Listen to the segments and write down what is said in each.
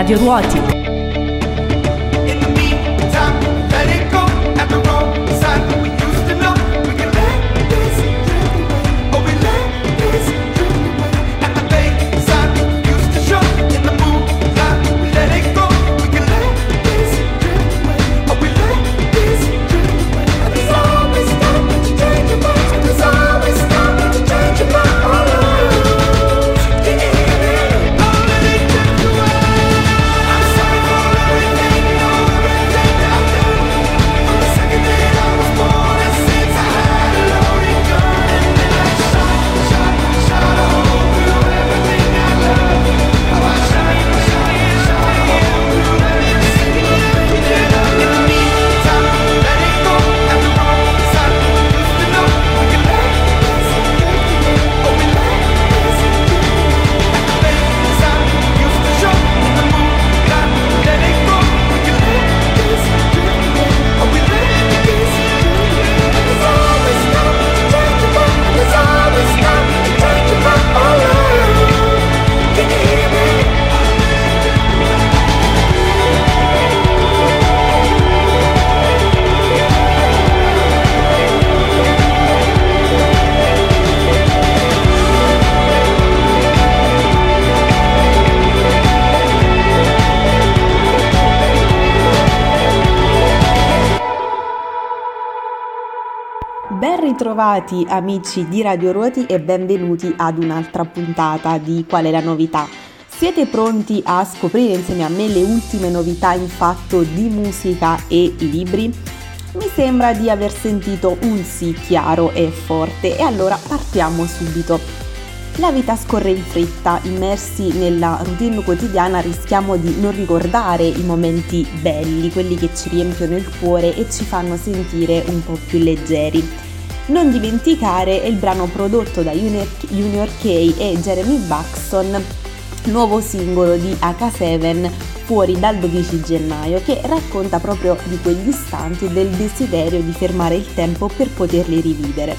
radio Ruoti. Ritrovati amici di Radio Ruoti e benvenuti ad un'altra puntata di Qual è la novità. Siete pronti a scoprire insieme a me le ultime novità in fatto di musica e libri? Mi sembra di aver sentito un sì chiaro e forte e allora partiamo subito. La vita scorre in fretta, immersi nella routine quotidiana rischiamo di non ricordare i momenti belli, quelli che ci riempiono il cuore e ci fanno sentire un po' più leggeri. Non dimenticare è il brano prodotto da Junior, K e Jeremy Buxton, nuovo singolo di H7 fuori dal 12 gennaio che racconta proprio di quegli istanti e del desiderio di fermare il tempo per poterli rivivere.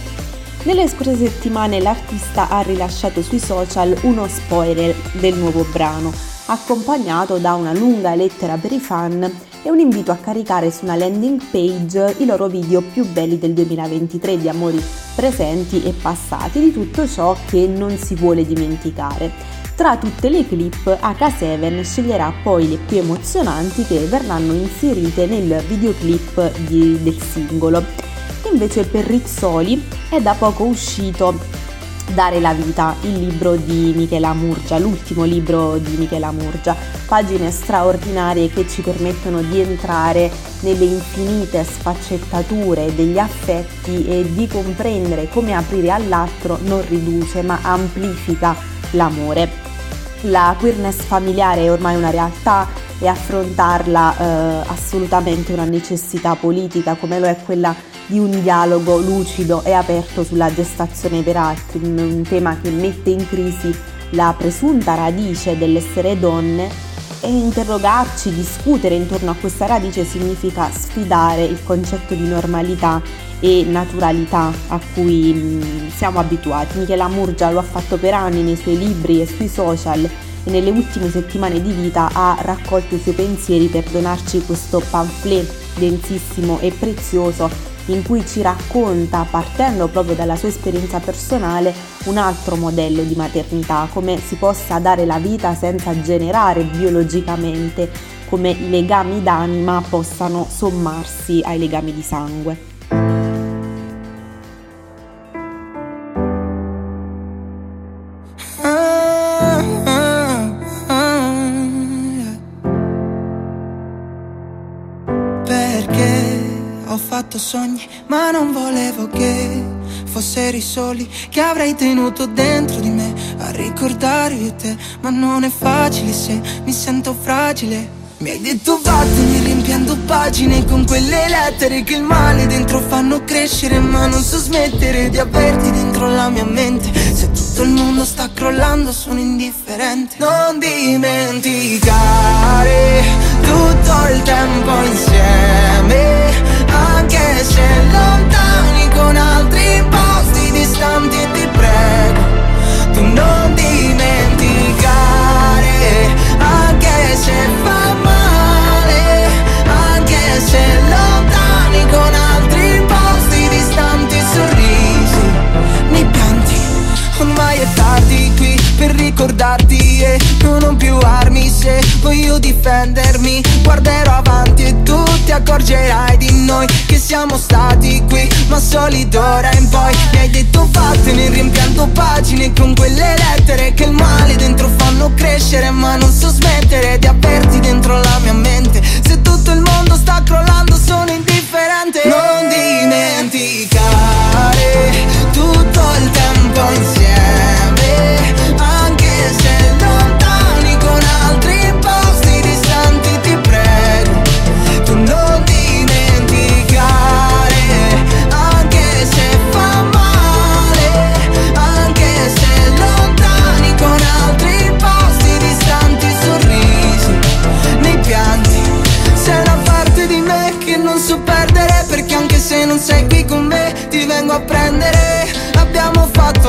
Nelle scorse settimane l'artista ha rilasciato sui social uno spoiler del nuovo brano, accompagnato da una lunga lettera per i fan e un invito a caricare su una landing page i loro video più belli del 2023 di amori presenti e passati, di tutto ciò che non si vuole dimenticare. Tra tutte le clip, H7 sceglierà poi le più emozionanti che verranno inserite nel videoclip di, del singolo. Invece per Rizzoli è da poco uscito Dare la vita, il libro di Michela Murgia, l'ultimo libro di Michela Murgia, pagine straordinarie che ci permettono di entrare nelle infinite sfaccettature degli affetti e di comprendere come aprire all'altro non riduce ma amplifica l'amore. La queerness familiare è ormai una realtà e affrontarla eh, assolutamente una necessità politica come lo è quella di un dialogo lucido e aperto sulla gestazione per altri, un tema che mette in crisi la presunta radice dell'essere donne e interrogarci, discutere intorno a questa radice significa sfidare il concetto di normalità e naturalità a cui mh, siamo abituati. Michela Murgia lo ha fatto per anni nei suoi libri e sui social e nelle ultime settimane di vita ha raccolto i suoi pensieri per donarci questo pamphlet densissimo e prezioso in cui ci racconta, partendo proprio dalla sua esperienza personale, un altro modello di maternità, come si possa dare la vita senza generare biologicamente, come i legami d'anima possano sommarsi ai legami di sangue. Fatto sogni, ma non volevo che fossero i soli che avrei tenuto dentro di me a ricordare io te, ma non è facile se mi sento fragile. Mi hai detto vattene riempiendo pagine con quelle lettere che il male dentro fanno crescere Ma non so smettere di averti dentro la mia mente. Se tutto il mondo sta crollando sono indifferente. Non dimenticare tutto il tempo insieme anche se lontani con altri posti distanti e ti prego tu non dimenticare. Anche se fa male anche se lontani con altri posti distanti e sorrisi mi pianti. Ormai è tardi qui per ricordarti e non ho più armi. Se voglio difendermi guarderò accorgerai di noi Che siamo stati qui ma soli d'ora in poi. Mi hai detto vattene riempiando pagine con quelle lettere Che il male dentro fanno crescere ma non so smettere Di averti dentro la mia mente. Se tutto il mondo sta crollando sono indifferente. Non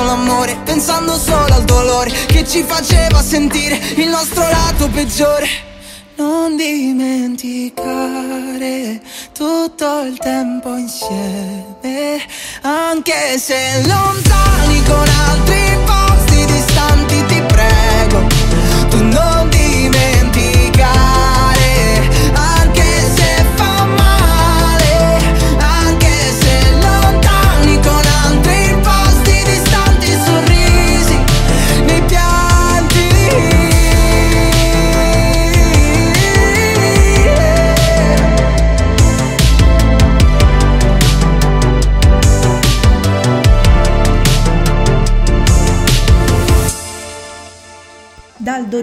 L'amore Pensando solo al dolore Che ci faceva sentire Il nostro lato peggiore. Non dimenticare tutto il tempo insieme, anche se lontani con altri posti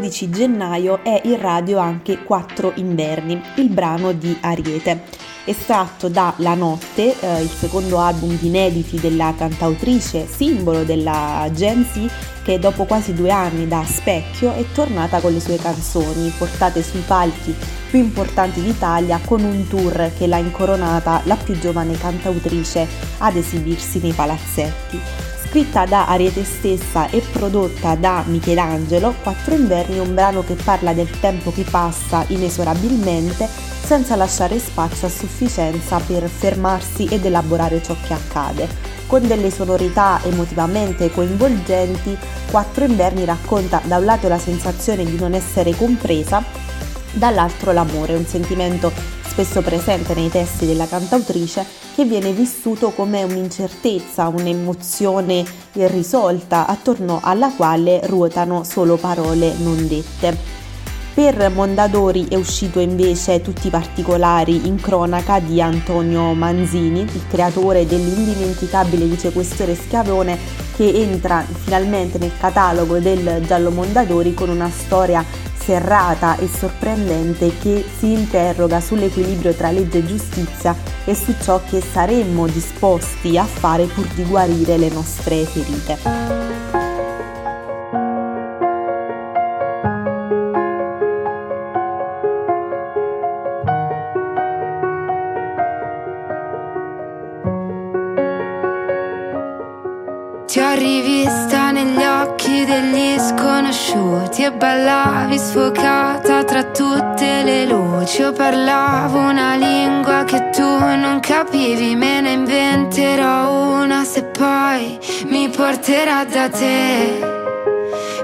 12 gennaio è in radio anche Quattro inverni, il brano di Ariete, estratto da La Notte, eh, il secondo album di inediti della cantautrice, simbolo della Gen Z, che dopo quasi due anni da specchio è tornata con le sue canzoni, portate sui palchi più importanti d'Italia con un tour che l'ha incoronata la più giovane cantautrice ad esibirsi nei palazzetti. Scritta da Ariete stessa e prodotta da Michelangelo, Quattro inverni è un brano che parla del tempo che passa inesorabilmente senza lasciare spazio a sufficienza per fermarsi ed elaborare ciò che accade. Con delle sonorità emotivamente coinvolgenti, Quattro inverni racconta da un lato la sensazione di non essere compresa, dall'altro l'amore, un sentimento spesso presente nei testi della cantautrice che viene vissuto come un'incertezza, un'emozione irrisolta attorno alla quale ruotano solo parole non dette. Per Mondadori è uscito invece tutti i particolari in cronaca di Antonio Manzini, il creatore dell'indimenticabile vicequestore Schiavone che entra finalmente nel catalogo del giallo Mondadori con una storia serrata e sorprendente che si interroga sull'equilibrio tra legge e giustizia e su ciò che saremmo disposti a fare pur di guarire le nostre ferite. Capivi, me ne inventerò una se poi mi porterà da te.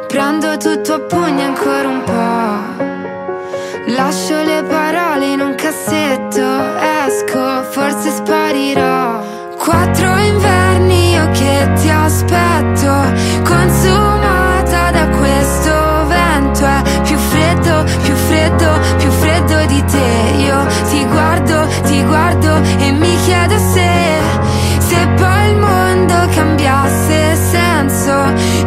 Prendo tutto a pugni ancora un po'. Lascio le parole in un cassetto, esco, forse sparirò. Quattro inverni io che ti aspetto, consumata da questo vento. È più freddo, più freddo, più freddo di te. Io ti guardo, ti guardo e mi chiedo se, se poi il mondo cambiasse senso,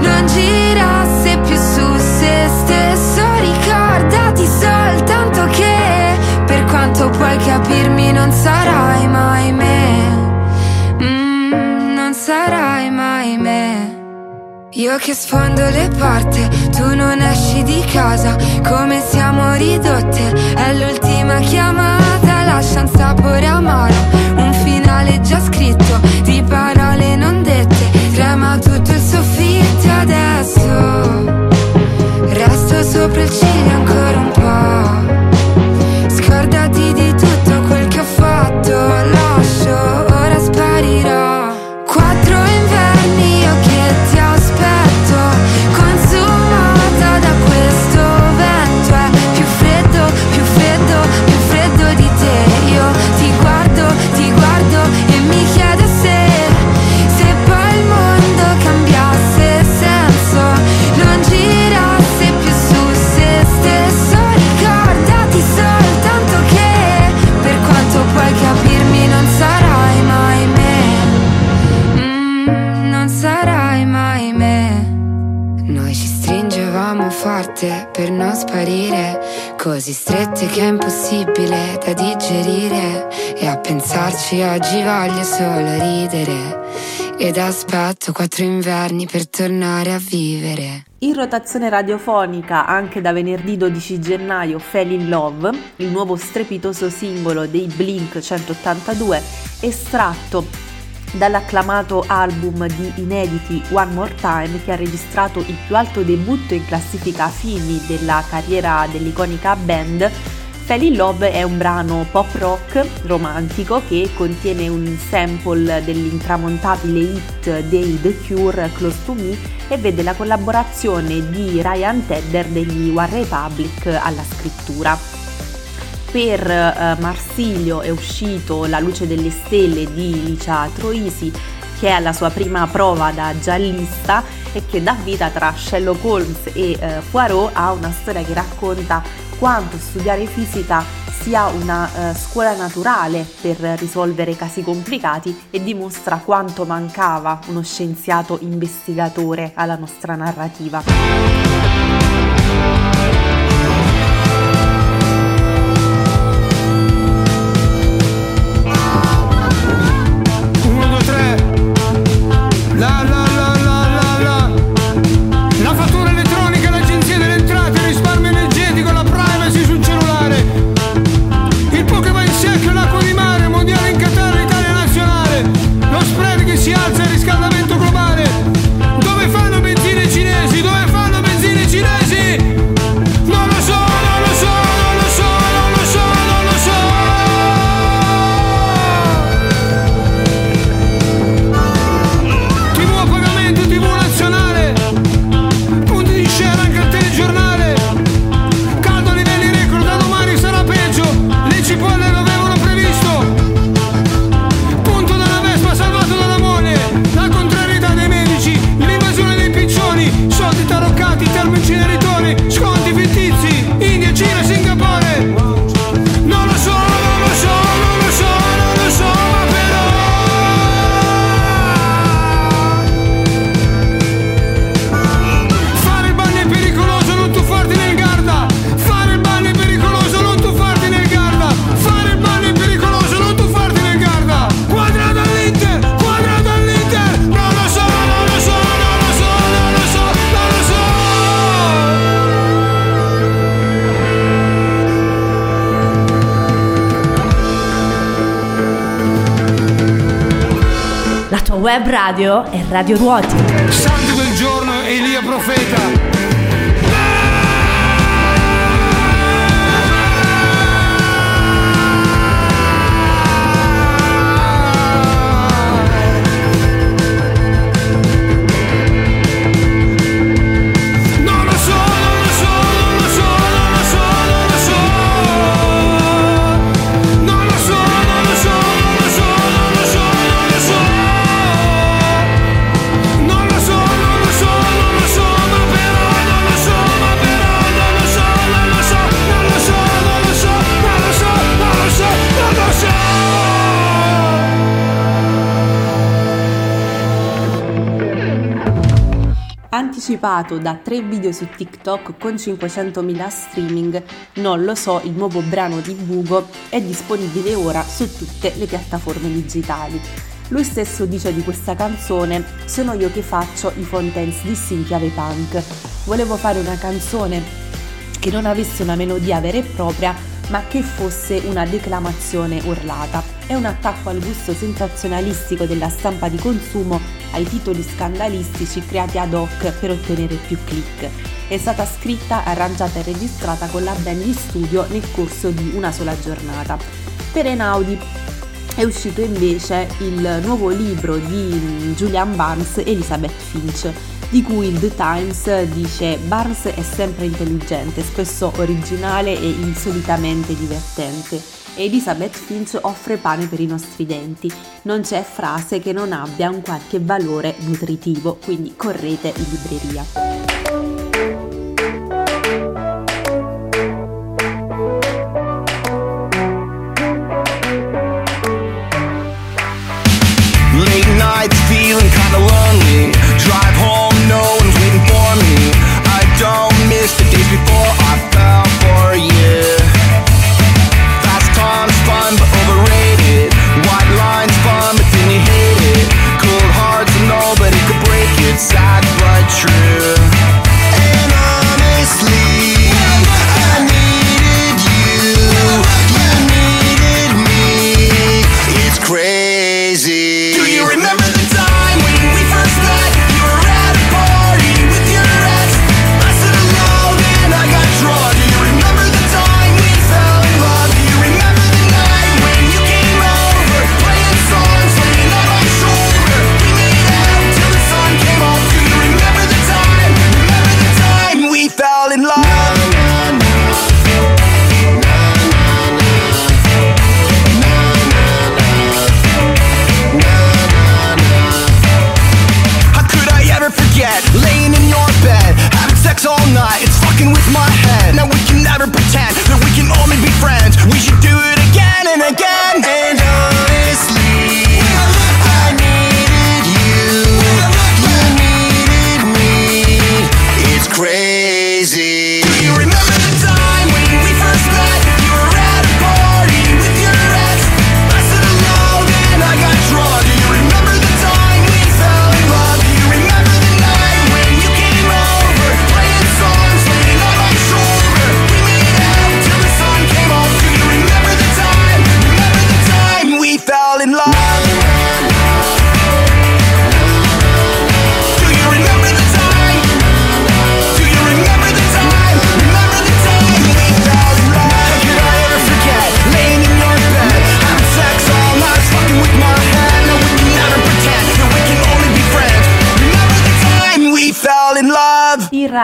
non girasse più su se stesso. Ricordati soltanto che, per quanto puoi capirmi, non sarai mai me. Mm, non sarai mai me. Io che sfondo le porte, tu non esci di casa, come siamo ridotte, è l'ultima chiamata, lascia un sapore amaro, strette che è impossibile da digerire. E a pensarci oggi voglio solo ridere. Ed aspetto quattro inverni per tornare a vivere. In rotazione radiofonica anche da venerdì 12 gennaio Fell in Love, il nuovo strepitoso singolo dei Blink 182, estratto dall'acclamato album di inediti One More Time che ha registrato il più alto debutto in classifica FIMI della carriera dell'iconica band. Fell in Love è un brano pop rock romantico che contiene un sample dell'intramontabile hit dei The Cure Close to Me e vede la collaborazione di Ryan Tedder degli One Republic alla scrittura per eh, Marsilio è uscito La luce delle stelle di Licia Troisi che è alla sua prima prova da giallista e che dà vita tra Sherlock Holmes e eh, Poirot a una storia che racconta quanto studiare fisica sia una eh, scuola naturale per risolvere casi complicati e dimostra quanto mancava uno scienziato investigatore alla nostra narrativa. Radio e Radio Ruoti. Santo del giorno Elia Profeta. Anticipato da tre video su TikTok con 500.000 streaming, Non lo so, il nuovo brano di Bugo è disponibile ora su tutte le piattaforme digitali. Lui stesso dice di questa canzone: Sono io che faccio i Fontaines di chiave punk. Volevo fare una canzone che non avesse una melodia vera e propria, ma che fosse una declamazione urlata. È un attacco al gusto sensazionalistico della stampa di consumo, ai titoli scandalistici creati ad hoc per ottenere più click. È stata scritta, arrangiata e registrata con la band di studio nel corso di una sola giornata. Per Enaudi è uscito invece il nuovo libro di Julian Barnes e Elizabeth Finch di cui il The Times dice Barnes è sempre intelligente, spesso originale e insolitamente divertente. Elizabeth Finch offre pane per i nostri denti. Non c'è frase che non abbia un qualche valore nutritivo, quindi correte in libreria.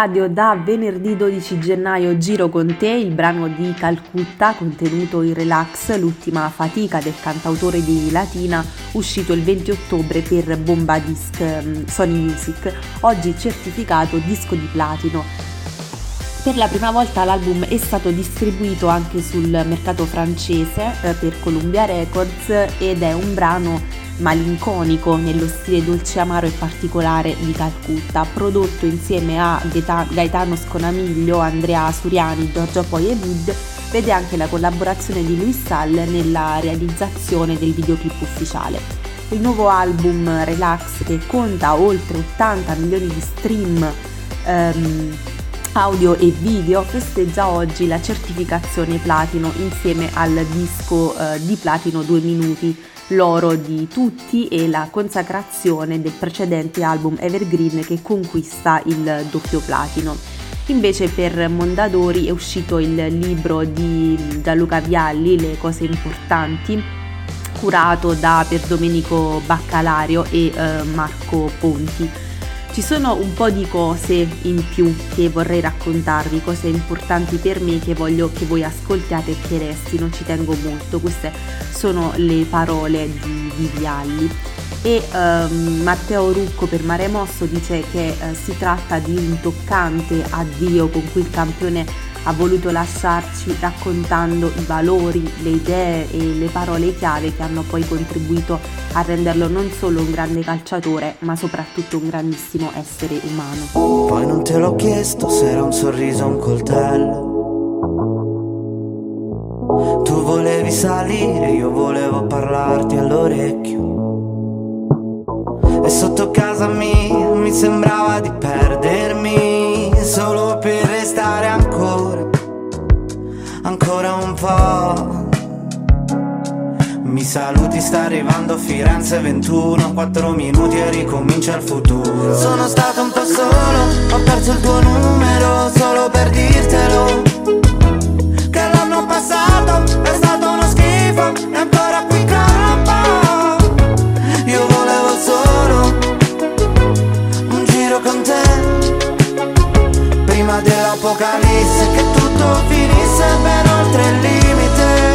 Radio da venerdì 12 gennaio Giro con te, il brano di Calcutta contenuto in Relax, l'ultima fatica del cantautore di Latina, uscito il 20 ottobre per Bomba Disc mm, Sony Music, oggi certificato disco di platino. Per la prima volta l'album è stato distribuito anche sul mercato francese eh, per Columbia Records ed è un brano malinconico nello stile dolce amaro e particolare di Calcutta, prodotto insieme a Gaetano Sconamiglio, Andrea Suriani, Giorgio Poi e Wood, vede anche la collaborazione di Luis Sall nella realizzazione del videoclip ufficiale. Il nuovo album Relax che conta oltre 80 milioni di stream ehm, audio e video festeggia oggi la certificazione platino insieme al disco eh, di platino 2 minuti l'oro di tutti e la consacrazione del precedente album Evergreen che conquista il doppio platino. Invece per Mondadori è uscito il libro di Gianluca Vialli, Le cose importanti, curato da per Domenico Baccalario e eh, Marco Ponti. Ci sono un po' di cose in più che vorrei raccontarvi, cose importanti per me che voglio che voi ascoltiate e che restino, ci tengo molto. Queste sono le parole di, di Vialli. E um, Matteo Rucco per Mare Mosso dice che uh, si tratta di un toccante addio con cui il campione ha voluto lasciarci raccontando i valori, le idee e le parole chiave che hanno poi contribuito a renderlo non solo un grande calciatore, ma soprattutto un grandissimo essere umano. Poi non te l'ho chiesto se era un sorriso o un coltello. Tu volevi salire, io volevo parlarti all'orecchio. E sotto casa mia mi sembrava di perdermi solo per restare ancora, ancora un po'. Mi saluti, sta arrivando a Firenze 21 4 minuti e ricomincia il futuro Sono stato un po' solo, ho perso il tuo numero Solo per dirtelo dell'apocalisse Che tutto finisse ben oltre il limite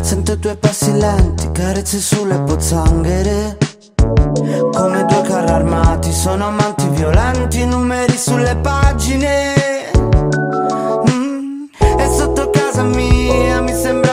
Sento i tuoi passi lenti, carezze sulle pozzanghere Come due carri armati, sono amanti violenti, numeri sulle pagine mm. E sotto casa mia mi sembrava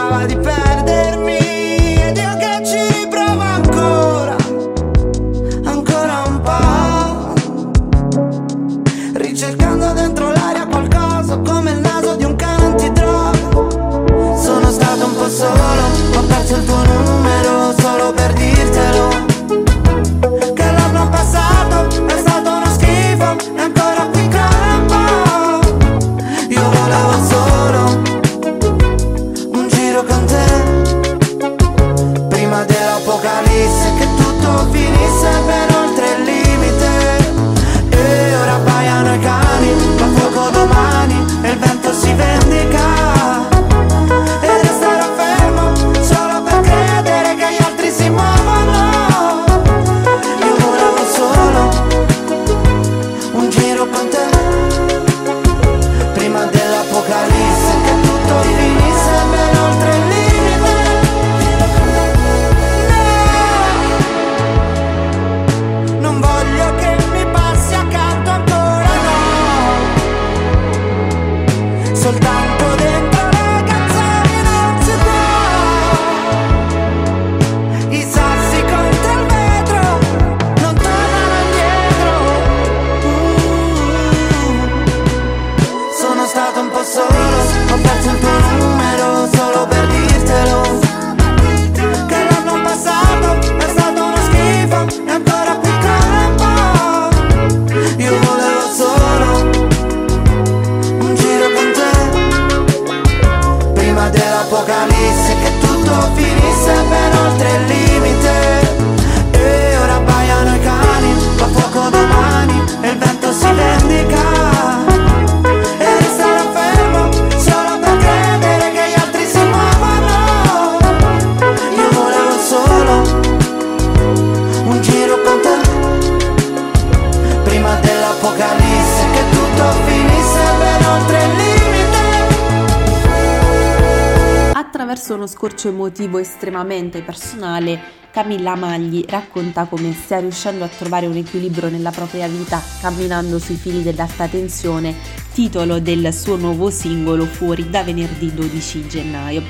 Scorcio emotivo estremamente personale, Camilla Magli racconta come stia riuscendo a trovare un equilibrio nella propria vita camminando sui fili dell'alta tensione, titolo del suo nuovo singolo Fuori da venerdì 12 gennaio.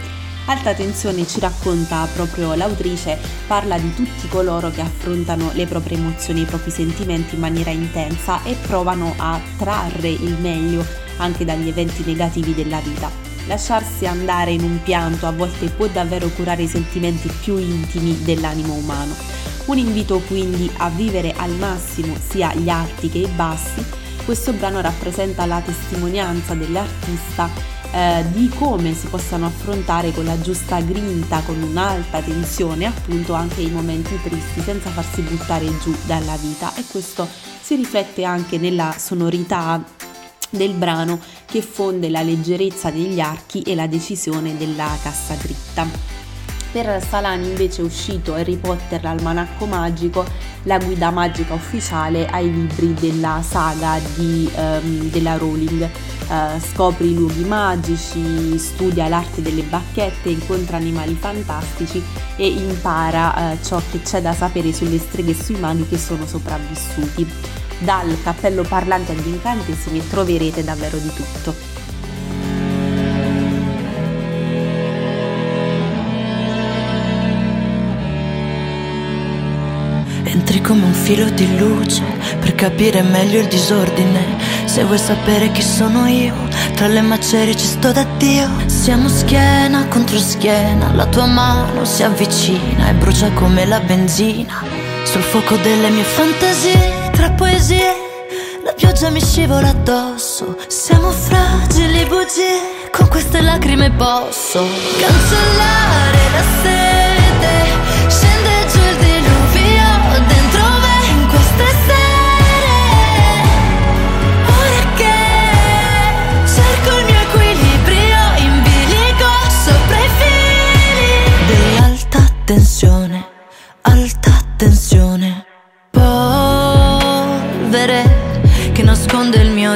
Alta tensione ci racconta proprio l'autrice, parla di tutti coloro che affrontano le proprie emozioni, i propri sentimenti in maniera intensa e provano a trarre il meglio anche dagli eventi negativi della vita. Lasciarsi andare in un pianto a volte può davvero curare i sentimenti più intimi dell'animo umano. Un invito quindi a vivere al massimo sia gli alti che i bassi. Questo brano rappresenta la testimonianza dell'artista eh, di come si possano affrontare con la giusta grinta, con un'alta tensione, appunto anche i momenti tristi senza farsi buttare giù dalla vita e questo si riflette anche nella sonorità del brano che fonde la leggerezza degli archi e la decisione della cassa dritta. Per Salani invece è uscito Harry Potter l'almanacco magico, la guida magica ufficiale ai libri della saga di, um, della Rowling. Uh, scopre i luoghi magici, studia l'arte delle bacchette, incontra animali fantastici e impara uh, ciò che c'è da sapere sulle streghe e sui maghi che sono sopravvissuti dal cappello parlante agli incantesimi troverete davvero di tutto. Entri come un filo di luce per capire meglio il disordine. Se vuoi sapere chi sono io, tra le macerie ci sto da Dio. Siamo schiena contro schiena, la tua mano si avvicina e brucia come la benzina sul fuoco delle mie fantasie tra poesie La pioggia mi scivola addosso. Siamo fragili bugie Con queste lacrime posso Cancellare la sete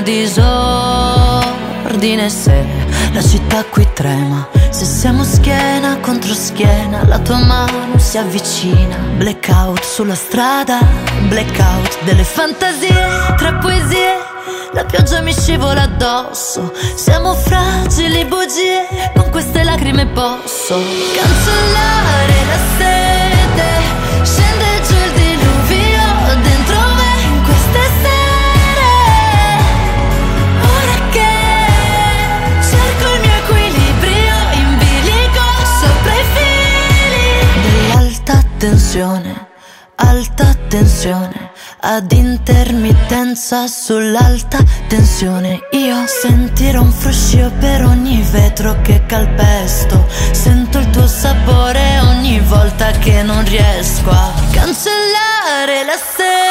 disordine se la città qui trema. Se siamo schiena contro schiena la tua mano si avvicina. Blackout sulla strada blackout delle fantasie. Tra poesie la pioggia mi scivola addosso. Siamo fragili bugie Con queste lacrime posso. Cancellare la sete Scende tensione, alta tensione, ad intermittenza sull'alta tensione. Io sentirò un fruscio per ogni vetro che calpesto. Sento il tuo sapore ogni volta che non riesco a cancellare la sete.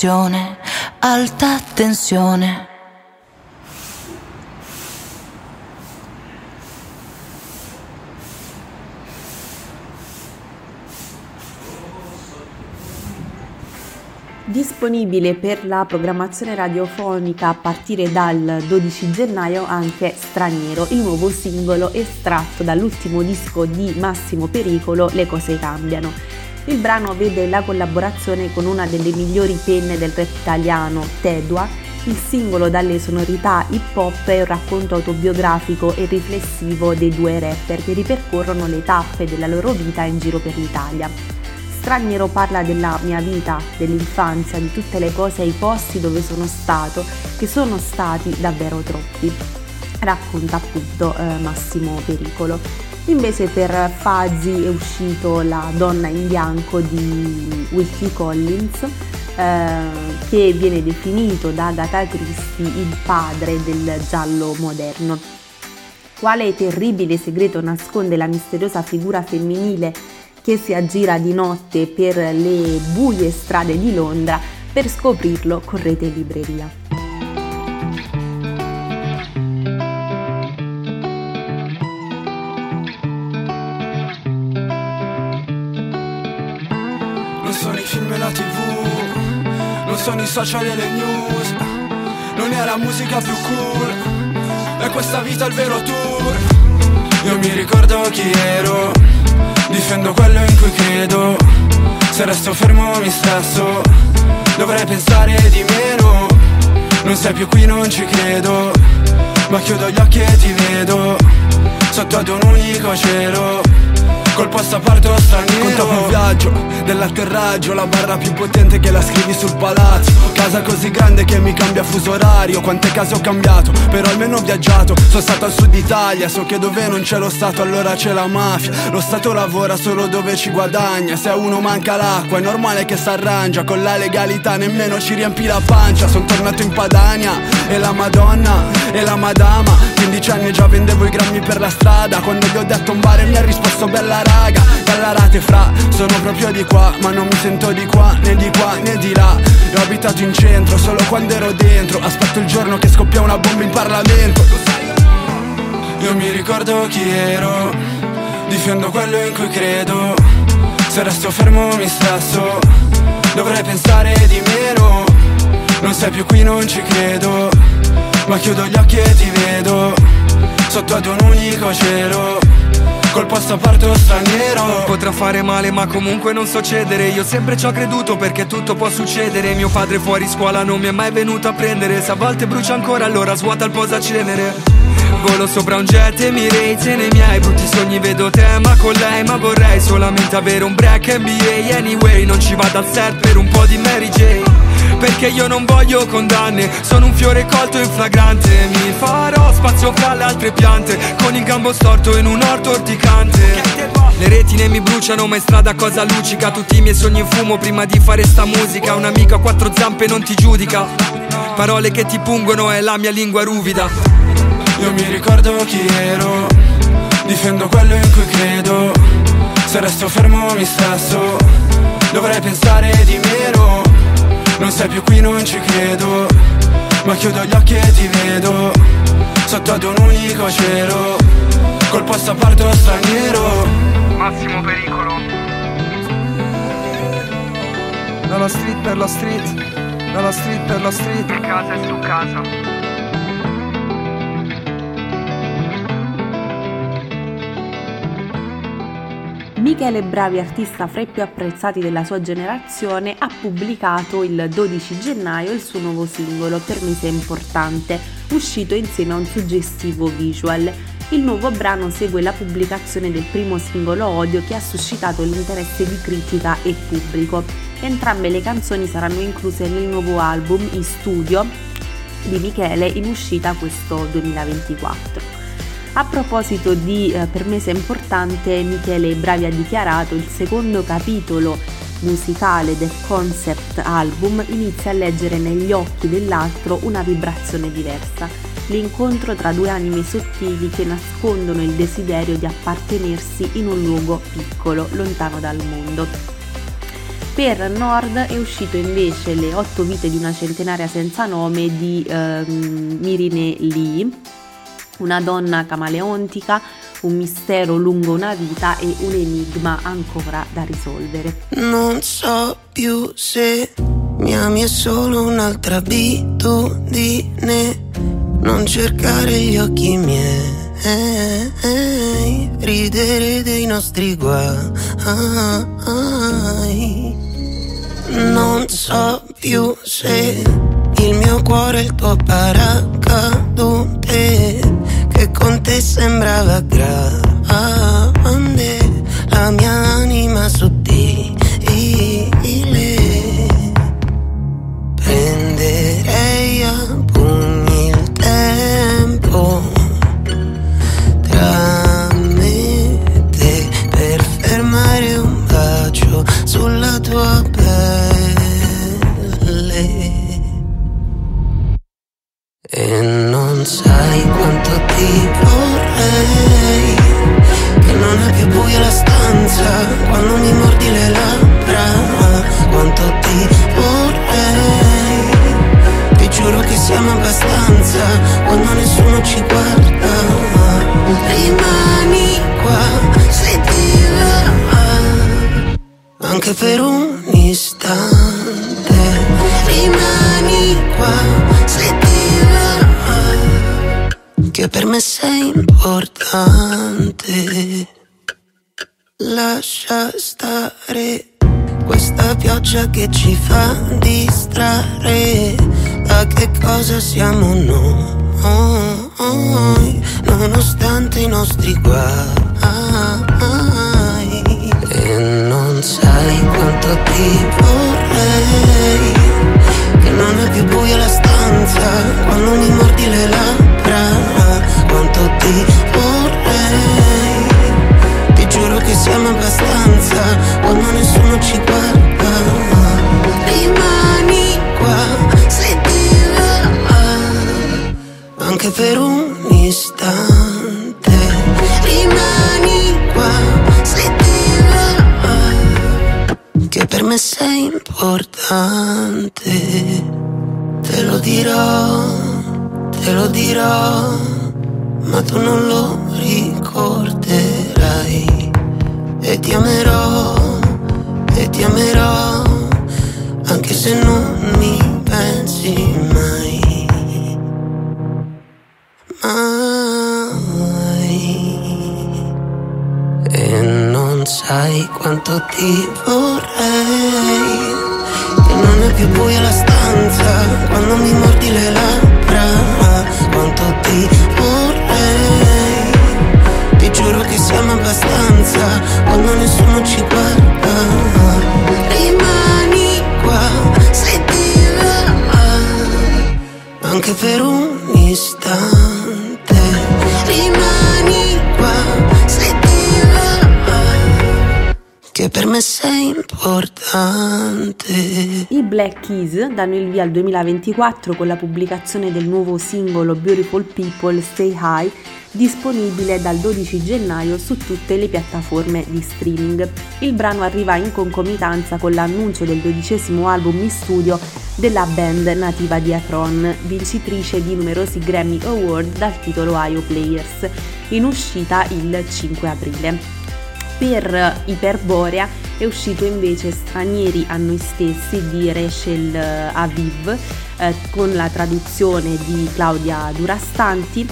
Tensione, alta tensione. Disponibile per la programmazione radiofonica a partire dal 12 gennaio anche Straniero, il nuovo singolo estratto dall'ultimo disco di Massimo Pericolo Le cose cambiano il brano vede la collaborazione con una delle migliori penne del rap italiano, Tedua. Il singolo dalle sonorità hip hop è un racconto autobiografico e riflessivo dei due rapper che ripercorrono le tappe della loro vita in giro per l'Italia. Straniero parla della mia vita, dell'infanzia, di tutte le cose e i posti dove sono stato, che sono stati davvero troppi. Racconta appunto eh, Massimo Pericolo. Invece per Fuzzy è uscito La donna in bianco di Wilkie Collins, eh, che viene definito da Agatha Christie il padre del giallo moderno. quale terribile segreto nasconde la misteriosa figura femminile che si aggira di notte per le buie strade di Londra, per scoprirlo correte in libreria. Sono i social e le news, non è la musica più cool, è questa vita il vero tour. Io mi ricordo chi ero, difendo quello in cui credo, se resto fermo mi stresso, dovrei pensare di meno, non sei più qui, non ci credo, ma chiudo gli occhi e ti vedo, sotto ad un unico cielo col passaporto straniero. Contavo un viaggio, dell'atterraggio La barra più potente che la scrivi sul palazzo. Casa così grande che mi cambia fuso orario. Quante case ho cambiato, però almeno ho viaggiato. Sono stato al sud Italia, so che dove non c'è lo Stato allora c'è la mafia. Lo Stato lavora solo dove ci guadagna. Se a uno manca l'acqua è normale che s'arrangia. Con la legalità nemmeno ci riempi la pancia. Sono tornato in Padania e la Madonna e la Madama. 15 anni già vendevo i grammi per la strada. Quando gli ho detto un bar mi ha risposto bella raga Dalla rate fra, sono proprio di qua Ma non mi sento di qua, né di qua, né di là. E ho abitato in centro, solo quando ero dentro. Aspetto il giorno che scoppia una bomba in Parlamento. Io mi ricordo chi ero Difendo quello in cui credo. Se resto fermo mi stresso. Dovrei pensare di meno. Non sei più qui, non ci credo. Ma chiudo gli occhi e ti vedo. Sotto ad un unico cielo col passaporto straniero. Potrà fare male ma comunque non so cedere Io sempre ci ho creduto perché tutto può succedere. Mio padre fuori scuola non mi è mai venuto a prendere. Se a volte brucia ancora allora svuota il posacenere Volo sopra un jet e mi raise nei miei brutti sogni vedo te ma con lei Ma vorrei solamente avere un break NBA Anyway non ci vado al set per un po' di Mary Jane perché io non voglio condanne. Sono un fiore colto in flagrante. Mi farò spazio fra le altre piante Con il gambo storto in un orto orticante. Le retine mi bruciano ma in strada cosa lucica Tutti i miei sogni in fumo prima di fare sta musica. Un'amica a quattro zampe non ti giudica. Parole che ti pungono è la mia lingua ruvida. Io mi ricordo chi ero Difendo quello in cui credo. Se resto fermo mi stresso Dovrei pensare di meno non sei più qui, non ci credo Ma chiudo gli occhi e ti vedo Sotto ad un unico cielo Col passaporto straniero. Massimo pericolo. Dalla street per la street Dalla street per la street. In casa e su casa Michele Bravi, artista fra i più apprezzati della sua generazione, ha pubblicato il 12 gennaio il suo nuovo singolo Per me sei importante, uscito insieme a un suggestivo visual. Il nuovo brano segue la pubblicazione del primo singolo Odio che ha suscitato l'interesse di critica e pubblico. Entrambe le canzoni saranno incluse nel nuovo album in studio di Michele in uscita questo 2024. A proposito di eh, Per me se importante, Michele Bravi ha dichiarato il secondo capitolo musicale del concept album inizia a leggere negli occhi dell'altro una vibrazione diversa, l'incontro tra due anime sottili che nascondono il desiderio di appartenersi in un luogo piccolo, lontano dal mondo. Per Nord è uscito invece Le otto vite di una centenaria senza nome di ehm, Mirine Lee una donna camaleontica, un mistero lungo una vita e un enigma ancora da risolvere. Non so più se mi ami è solo un'altra abitudine, non cercare gli occhi miei. Ridere dei nostri guai. Non so più se il mio cuore è il tuo paracadute che con te sembrava grande, la mia anima sottile. Quando mi mordi le labbra, quanto ti vorrei. Ti giuro che siamo abbastanza quando nessuno ci guarda. Rimani qua se ti va, anche per un istante. Rimani qua se ti va, che per me sei importante. Lascia stare questa pioggia che ci fa distrarre. Da che cosa siamo noi, nonostante i nostri guai. E non sai quanto ti vorrei, che non è più buia la stanza, quando mi mordi le labbra, anche per un istante. Rimani qua se ti va, che per me sei importante. Te lo dirò, te lo dirò, ma tu non lo ricorderai e ti amerò, e ti amerò, anche se non quanto ti vorrei. Che non è più buia la stanza quando mi mordi le labbra. Quanto ti vorrei giuro che siamo abbastanza quando nessuno ci guarda. Rimani qua se ti va, anche per un istante. Rimani che per me sei importante. I Black Keys danno il via al 2024 con la pubblicazione del nuovo singolo Beautiful People Stay High disponibile dal 12 gennaio su tutte le piattaforme di streaming. Il brano arriva in concomitanza con l'annuncio del dodicesimo album in studio della band nativa di Akron, vincitrice di numerosi Grammy Award dal titolo Io Players, in uscita il 5 aprile. Per Iperborea è uscito invece Stranieri a noi stessi di Rachel Aviv eh, con la traduzione di Claudia Durastanti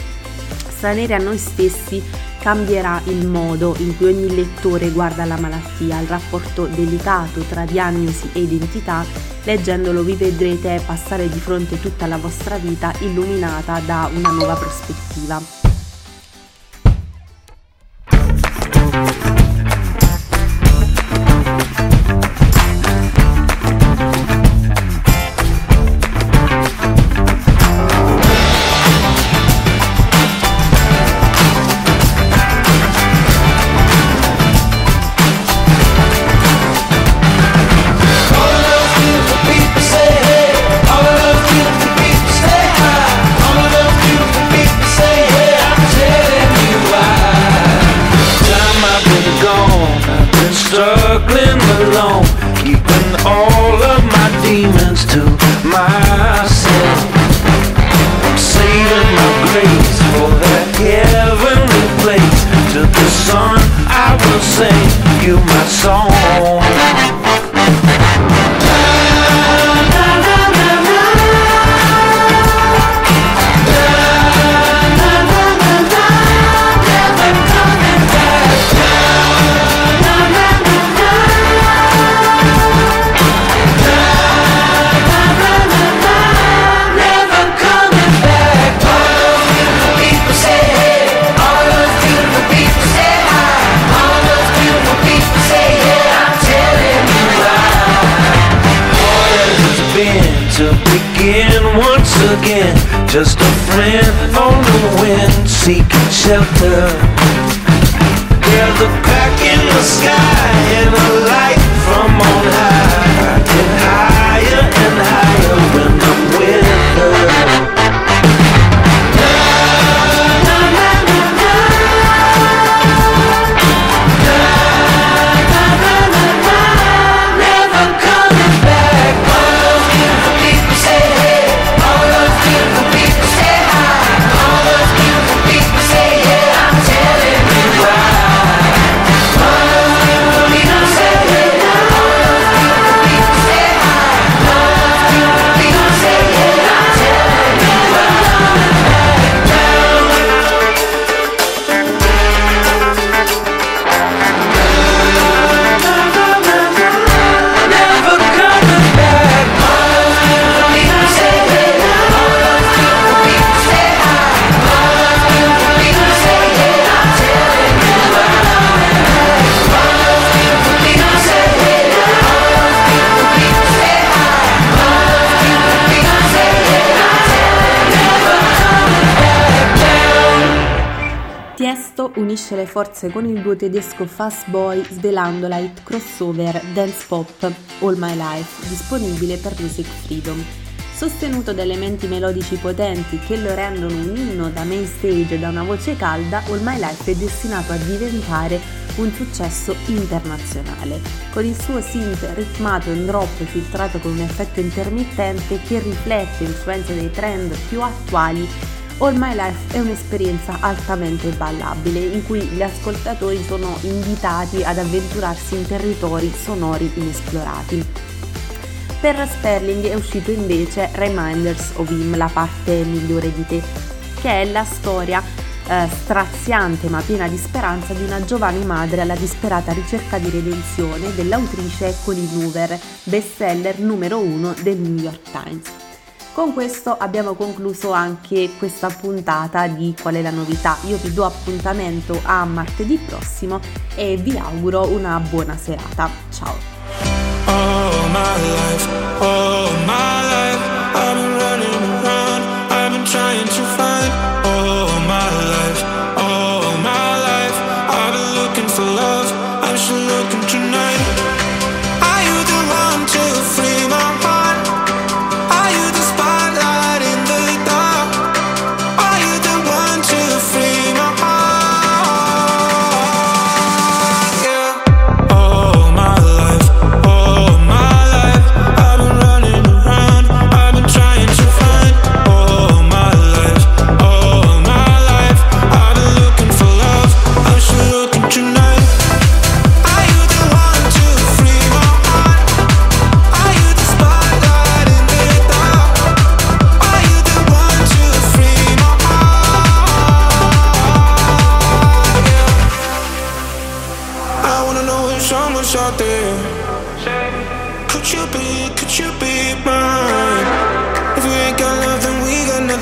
Stranere a noi stessi cambierà il modo in cui ogni lettore guarda la malattia, il rapporto delicato tra diagnosi e identità. Leggendolo vi vedrete passare di fronte tutta la vostra vita illuminata da una nuova prospettiva. Unisce le forze con il duo tedesco Fast Boy svelando la hit crossover Dance Pop All My Life, disponibile per Music Freedom. Sostenuto da elementi melodici potenti che lo rendono un inno da main stage e da una voce calda, All My Life è destinato a diventare un successo internazionale, con il suo synth ritmato in drop filtrato con un effetto intermittente che riflette influenze dei trend più attuali All My Life è un'esperienza altamente ballabile in cui gli ascoltatori sono invitati ad avventurarsi in territori sonori inesplorati. Per Sperling è uscito invece Reminders of Him, la parte migliore di te, che è la storia eh, straziante ma piena di speranza di una giovane madre alla disperata ricerca di redenzione dell'autrice Colleen Hoover, bestseller numero uno del New York Times. Con questo abbiamo concluso anche questa puntata di Qual è la novità. Io vi do appuntamento a martedì prossimo e vi auguro una buona serata. Ciao!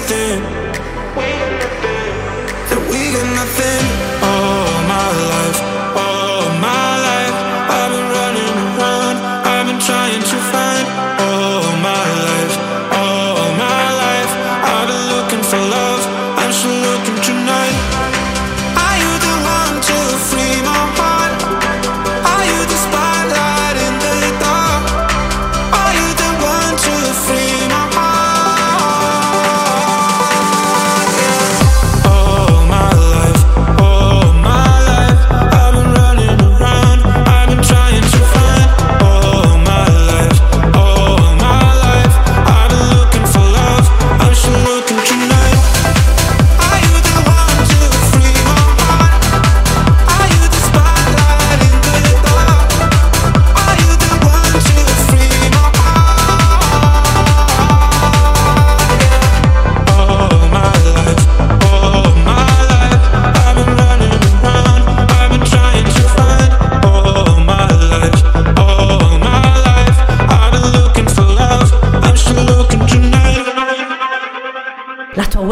wait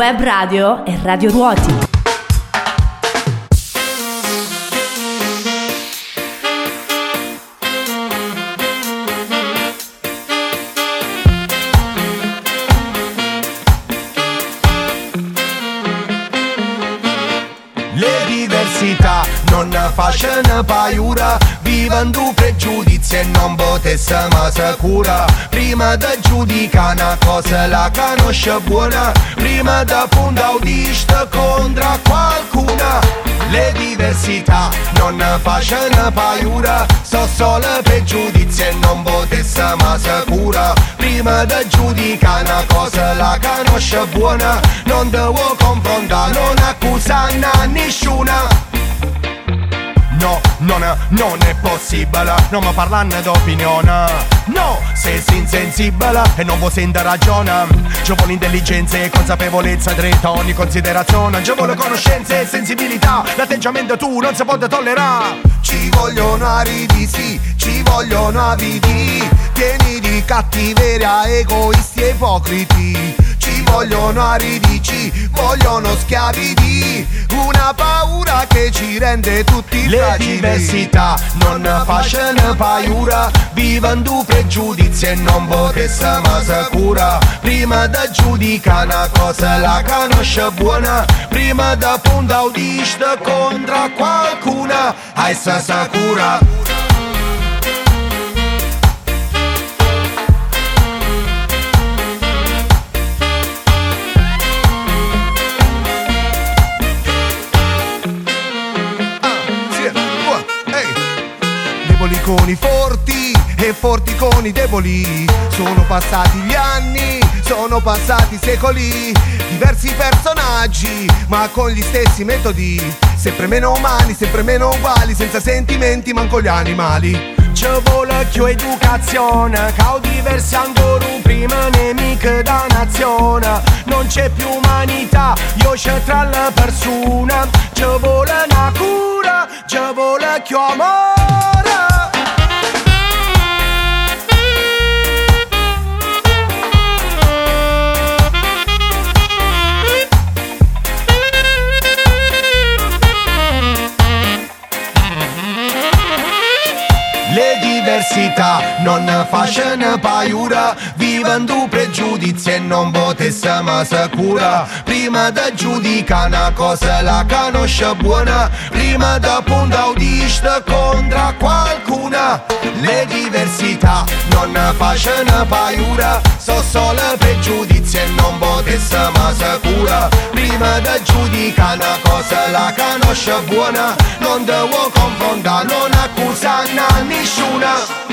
web radio e Radio Ruoti. Le diversità non facciano paura Vivono pregiudizi e non potessimo sicura Prima da giudicare una cosa la conosce buona. Prima da punta audista contro qualcuna. Le diversità non facciano paura. So solo pregiudizi e non potessimo sicura Prima da giudicare una cosa la conosce buona. Non devo confrontare, non accusare nessuna No, non, non è possibile, non mi parlano d'opinione. No, sei insensibile e non vuoi sentire ragione. Ci vuole intelligenza e consapevolezza dritta ogni considerazione. Ci vuole conoscenza e sensibilità. L'atteggiamento tu non si può tollerare. Ci vogliono aridi sì, ci vogliono avidi Pieni di cattiveria, egoisti e ipocriti vogliono aridici, vogliono schiavi di una paura che ci rende tutti Le fragili. diversità non facciano paura, vivono pregiudizi e non potesse ma sicura. Prima da giudicare una cosa la conosce buona, prima da punta udista contro qualcuna, hai sa sicura. E forti con i deboli. Sono passati gli anni, sono passati secoli, diversi personaggi, ma con gli stessi metodi. Sempre meno umani, sempre meno uguali, senza sentimenti, manco gli animali. Vuole più educazione, cau diversi ancora un prima nemico da nazione. Non c'è più umanità, io c'è tra le persone. Ci vuole una cura, vuole più amore. L'università non facciano paura vivendo pregiudizi e non potessimo sicura prima da giudicare una cosa la conosce buona. Prima da punta audista contro qualcuna. Le diversità non facciano paura. So solo pregiudizi e non potessimo sicura prima da giudicare una cosa la conosce buona. Non devo confrontare non accusare nessuno